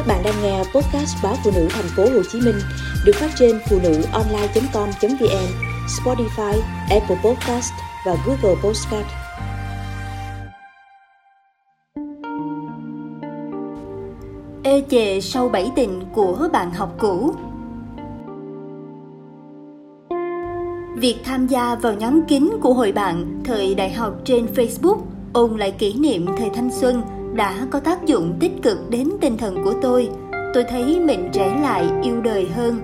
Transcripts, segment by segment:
Các bạn đang nghe podcast báo phụ nữ thành phố Hồ Chí Minh được phát trên phụ nữ online.com.vn, Spotify, Apple Podcast và Google Podcast. Ê chề sau bảy tình của bạn học cũ Việc tham gia vào nhóm kín của hội bạn thời đại học trên Facebook ôn lại kỷ niệm thời thanh xuân đã có tác dụng tích cực đến tinh thần của tôi. Tôi thấy mình trẻ lại yêu đời hơn.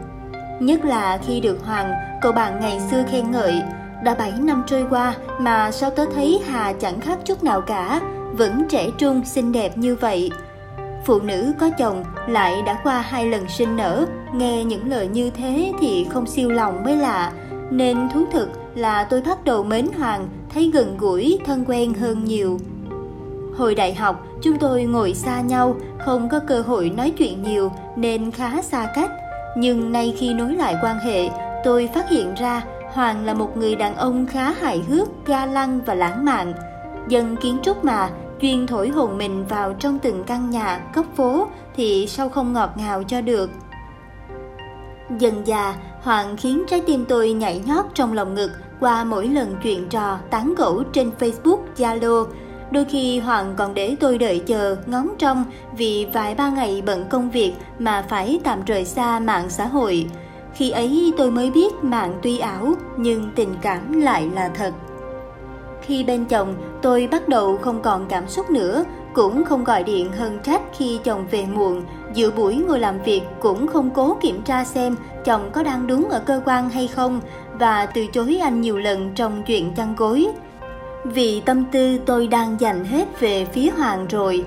Nhất là khi được Hoàng, cậu bạn ngày xưa khen ngợi, đã 7 năm trôi qua mà sao tớ thấy Hà chẳng khác chút nào cả, vẫn trẻ trung xinh đẹp như vậy. Phụ nữ có chồng lại đã qua hai lần sinh nở, nghe những lời như thế thì không siêu lòng mới lạ, nên thú thực là tôi bắt đầu mến Hoàng, thấy gần gũi, thân quen hơn nhiều. Hồi đại học, chúng tôi ngồi xa nhau, không có cơ hội nói chuyện nhiều nên khá xa cách. Nhưng nay khi nối lại quan hệ, tôi phát hiện ra Hoàng là một người đàn ông khá hài hước, ga lăng và lãng mạn. Dân kiến trúc mà, chuyên thổi hồn mình vào trong từng căn nhà, góc phố thì sao không ngọt ngào cho được. Dần già, Hoàng khiến trái tim tôi nhảy nhót trong lòng ngực qua mỗi lần chuyện trò tán gẫu trên Facebook, Zalo. Đôi khi Hoàng còn để tôi đợi chờ, ngóng trông vì vài ba ngày bận công việc mà phải tạm rời xa mạng xã hội. Khi ấy tôi mới biết mạng tuy ảo nhưng tình cảm lại là thật. Khi bên chồng, tôi bắt đầu không còn cảm xúc nữa, cũng không gọi điện hơn trách khi chồng về muộn. Giữa buổi ngồi làm việc cũng không cố kiểm tra xem chồng có đang đúng ở cơ quan hay không và từ chối anh nhiều lần trong chuyện chăn gối. Vì tâm tư tôi đang dành hết về phía Hoàng rồi.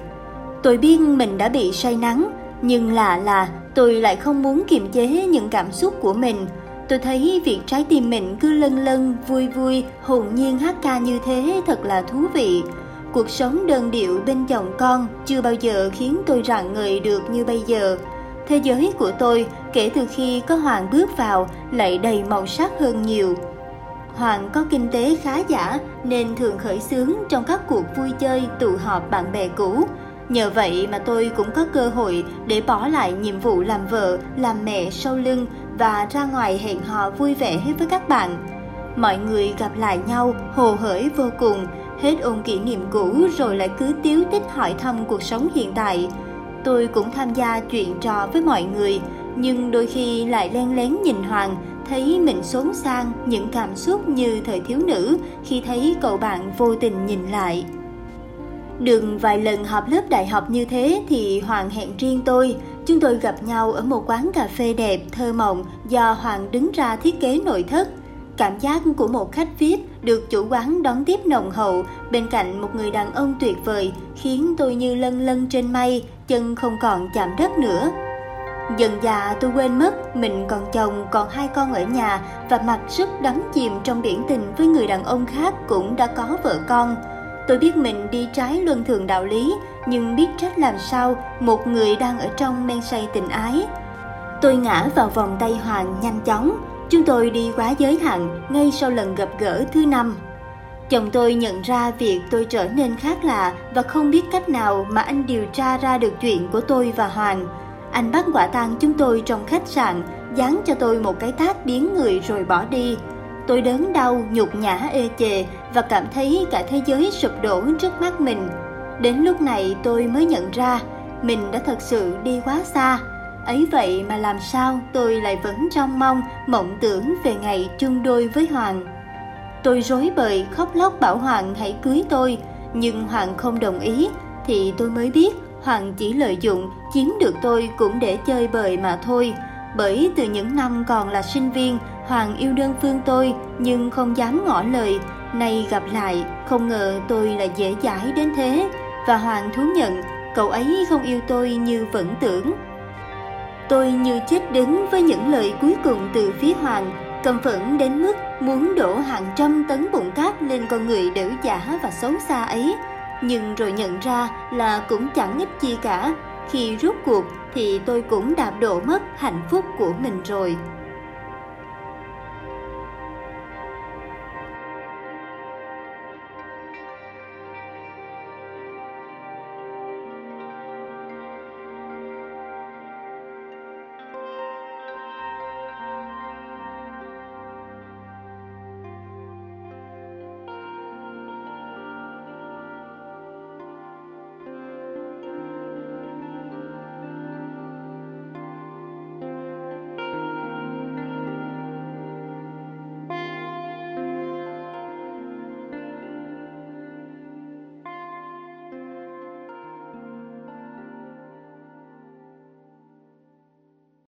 Tôi biết mình đã bị say nắng, nhưng lạ là tôi lại không muốn kiềm chế những cảm xúc của mình. Tôi thấy việc trái tim mình cứ lân lân, vui vui, hồn nhiên hát ca như thế thật là thú vị. Cuộc sống đơn điệu bên chồng con chưa bao giờ khiến tôi rạng ngời được như bây giờ. Thế giới của tôi kể từ khi có Hoàng bước vào lại đầy màu sắc hơn nhiều. Hoàng có kinh tế khá giả nên thường khởi xướng trong các cuộc vui chơi tụ họp bạn bè cũ. Nhờ vậy mà tôi cũng có cơ hội để bỏ lại nhiệm vụ làm vợ, làm mẹ sau lưng và ra ngoài hẹn hò vui vẻ hết với các bạn. Mọi người gặp lại nhau hồ hởi vô cùng, hết ôn kỷ niệm cũ rồi lại cứ tiếu tích hỏi thăm cuộc sống hiện tại. Tôi cũng tham gia chuyện trò với mọi người, nhưng đôi khi lại len lén nhìn Hoàng, thấy mình xốn sang những cảm xúc như thời thiếu nữ khi thấy cậu bạn vô tình nhìn lại. Đừng vài lần họp lớp đại học như thế thì Hoàng hẹn riêng tôi. Chúng tôi gặp nhau ở một quán cà phê đẹp, thơ mộng do Hoàng đứng ra thiết kế nội thất. Cảm giác của một khách VIP được chủ quán đón tiếp nồng hậu bên cạnh một người đàn ông tuyệt vời khiến tôi như lân lân trên mây, chân không còn chạm đất nữa. Dần dà tôi quên mất mình còn chồng, còn hai con ở nhà và mặc sức đắm chìm trong biển tình với người đàn ông khác cũng đã có vợ con. Tôi biết mình đi trái luân thường đạo lý, nhưng biết trách làm sao một người đang ở trong men say tình ái. Tôi ngã vào vòng tay Hoàng nhanh chóng, chúng tôi đi quá giới hạn ngay sau lần gặp gỡ thứ năm. Chồng tôi nhận ra việc tôi trở nên khác lạ và không biết cách nào mà anh điều tra ra được chuyện của tôi và Hoàng. Anh bắt quả tang chúng tôi trong khách sạn, dán cho tôi một cái tát biến người rồi bỏ đi. Tôi đớn đau, nhục nhã ê chề và cảm thấy cả thế giới sụp đổ trước mắt mình. Đến lúc này tôi mới nhận ra mình đã thật sự đi quá xa. Ấy vậy mà làm sao tôi lại vẫn trong mong, mộng tưởng về ngày chung đôi với Hoàng. Tôi rối bời khóc lóc bảo Hoàng hãy cưới tôi, nhưng Hoàng không đồng ý thì tôi mới biết Hoàng chỉ lợi dụng chiếm được tôi cũng để chơi bời mà thôi. Bởi từ những năm còn là sinh viên, Hoàng yêu đơn phương tôi nhưng không dám ngỏ lời. Nay gặp lại, không ngờ tôi là dễ dãi đến thế. Và Hoàng thú nhận, cậu ấy không yêu tôi như vẫn tưởng. Tôi như chết đứng với những lời cuối cùng từ phía Hoàng, cầm phẫn đến mức muốn đổ hàng trăm tấn bụng cát lên con người đểu giả và xấu xa ấy. Nhưng rồi nhận ra là cũng chẳng ích chi cả, khi rút cuộc thì tôi cũng đạp đổ mất hạnh phúc của mình rồi.